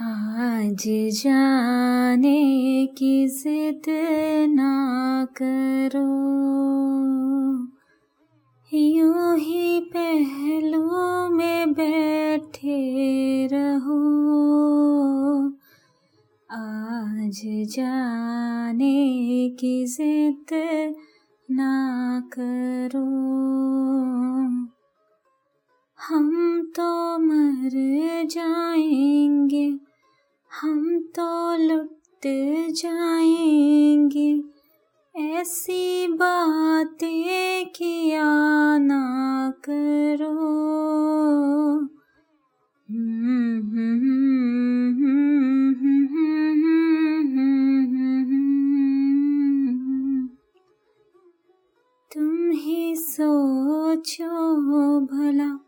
आज जाने की जिद ना करो। यूँ ही पहलू में बैठे रहो। आज जाने की जिद ना करो। हम तो मर जाएँगे हम तो लुट जाएँगे। ऐसी बातें किया ना करो। तुम ही सोचो भला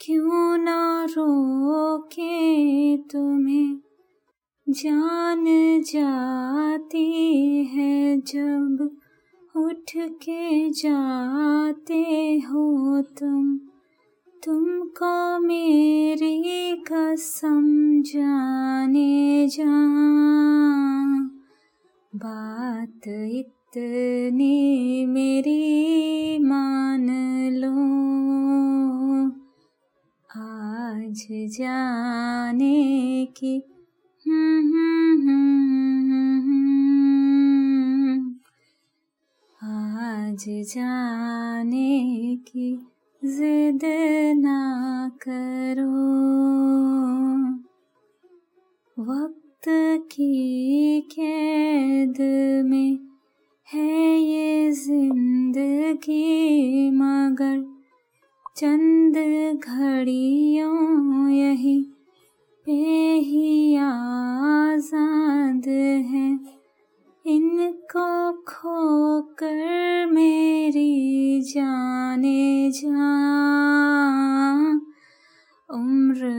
क्यों ना रोके तुम्हें। जान जाती है जब उठ के जाते हो तुम। तुमको मेरी कसम जाने जा बात इतनी मेरी मान लो। आज जाने की आज जाने की जिद ना करो। वक्त की कैद में है ये ज़िंदगी, मगर चंद घड़ियों यही पे ही आज़ाद है। इनको खोकर मेरी जाने जा। उम्र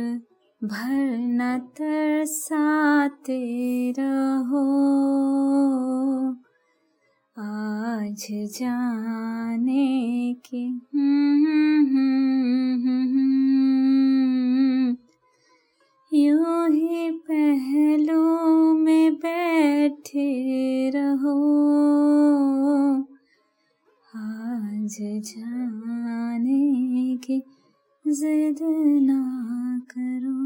भर न तरसाते रहो। आज जाने की यूँ आज जाने की जिद ना करो।